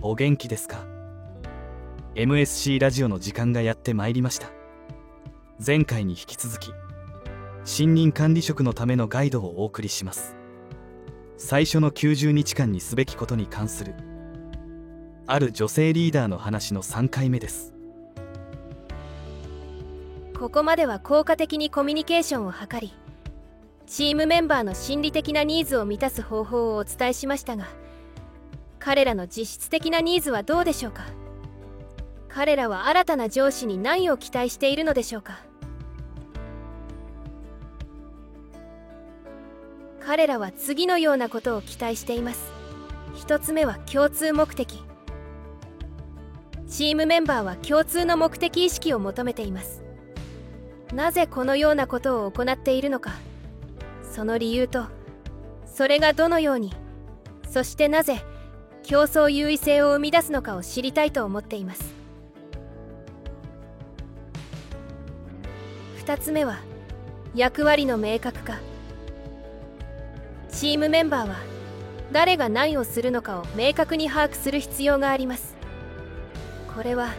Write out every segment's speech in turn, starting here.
お元気ですか？MSC ラジオの時間がやってまいりました。前回に引き続き森林管理職のためのガイドをお送りします。最初の90日間にすべきことに関するある女性リーダーの話の3回目です。ここまでは効果的にコミュニケーションを図りチームメンバーの心理的なニーズを満たす方法をお伝えしましたが彼らの実質的なニーズはどうでしょうか？彼らは新たな上司に何を期待しているのでしょうか？彼らは次のようなことを期待しています。一つ目は共通目的。チームメンバーは共通の目的意識を求めています。なぜこのようなことを行っているのか？その理由とそれがどのように？そしてなぜ競争優位性を生み出すのかを知りたいと思っています。2つ目は役割の明確化。チームメンバーは誰が何をするのかを明確に把握する必要があります。これは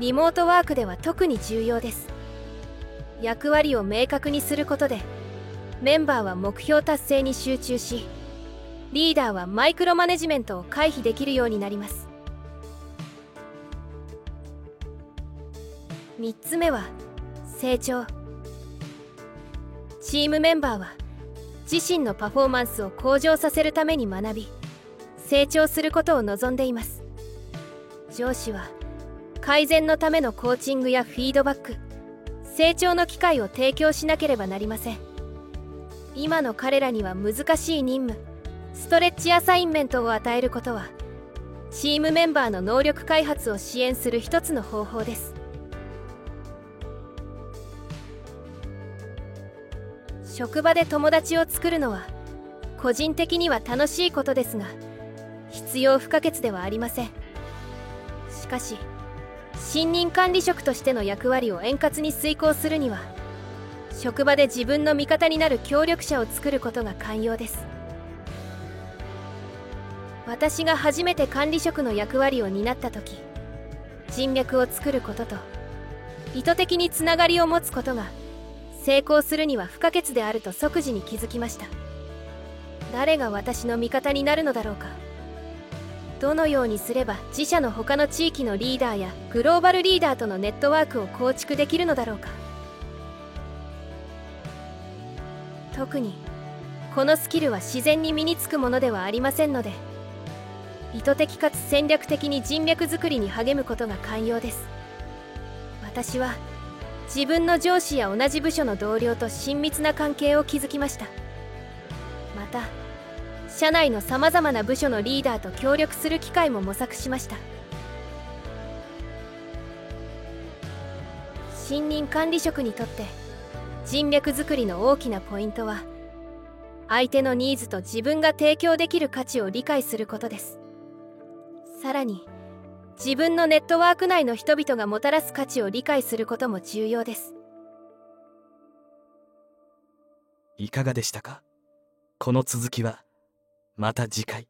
リモートワークでは特に重要です。役割を明確にすることでメンバーは目標達成に集中しリーダーはマイクロマネジメントを回避できるようになります。3つ目は成長。チームメンバーは自身のパフォーマンスを向上させるために学び成長することを望んでいます。上司は改善のためのコーチングやフィードバック成長の機会を提供しなければなりません。今の彼らには難しい任務ストレッチアサインメントを与えることはチームメンバーの能力開発を支援する一つの方法です。職場で友達を作るのは個人的には楽しいことですが必要不可欠ではありません。しかし信任管理職としての役割を円滑に遂行するには職場で自分の味方になる協力者を作ることが肝要です私が初めて管理職の役割を担った時人脈を作ることと意図的につながりを持つことが成功するには不可欠であると即時に気づきました。誰が私の味方になるのだろうか。どのようにすれば自社の他の地域のリーダーやグローバルリーダーとのネットワークを構築できるのだろうか。特にこのスキルは自然に身につくものではありませんので意図的かつ戦略的に人脈作りに励むことが肝要です。私は自分の上司や同じ部署の同僚と親密な関係を築きました。また社内のさまざまな部署のリーダーと協力する機会も模索しました。新任管理職にとって人脈作りの大きなポイントは相手のニーズと自分が提供できる価値を理解することです。さらに自分のネットワーク内の人々がもたらす価値を理解することも重要です。いかがでしたか？この続きはまた次回。